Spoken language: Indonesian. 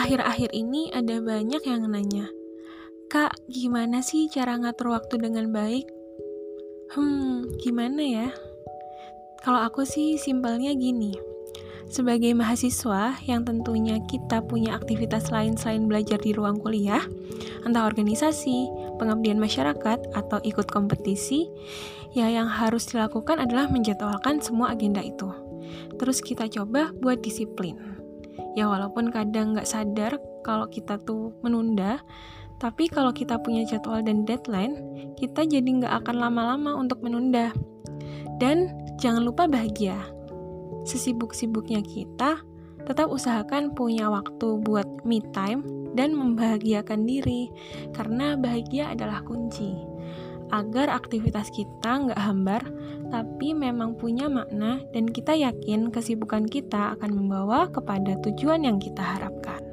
akhir-akhir ini ada banyak yang nanya, Kak, gimana sih cara ngatur waktu dengan baik? Hmm, gimana ya? Kalau aku sih simpelnya gini. Sebagai mahasiswa yang tentunya kita punya aktivitas lain selain belajar di ruang kuliah, entah organisasi, pengabdian masyarakat, atau ikut kompetisi, ya yang harus dilakukan adalah menjadwalkan semua agenda itu. Terus kita coba buat disiplin. Ya walaupun kadang nggak sadar kalau kita tuh menunda, tapi kalau kita punya jadwal dan deadline, kita jadi nggak akan lama-lama untuk menunda. Dan jangan lupa bahagia sesibuk-sibuknya kita, tetap usahakan punya waktu buat me time dan membahagiakan diri, karena bahagia adalah kunci. Agar aktivitas kita nggak hambar, tapi memang punya makna dan kita yakin kesibukan kita akan membawa kepada tujuan yang kita harapkan.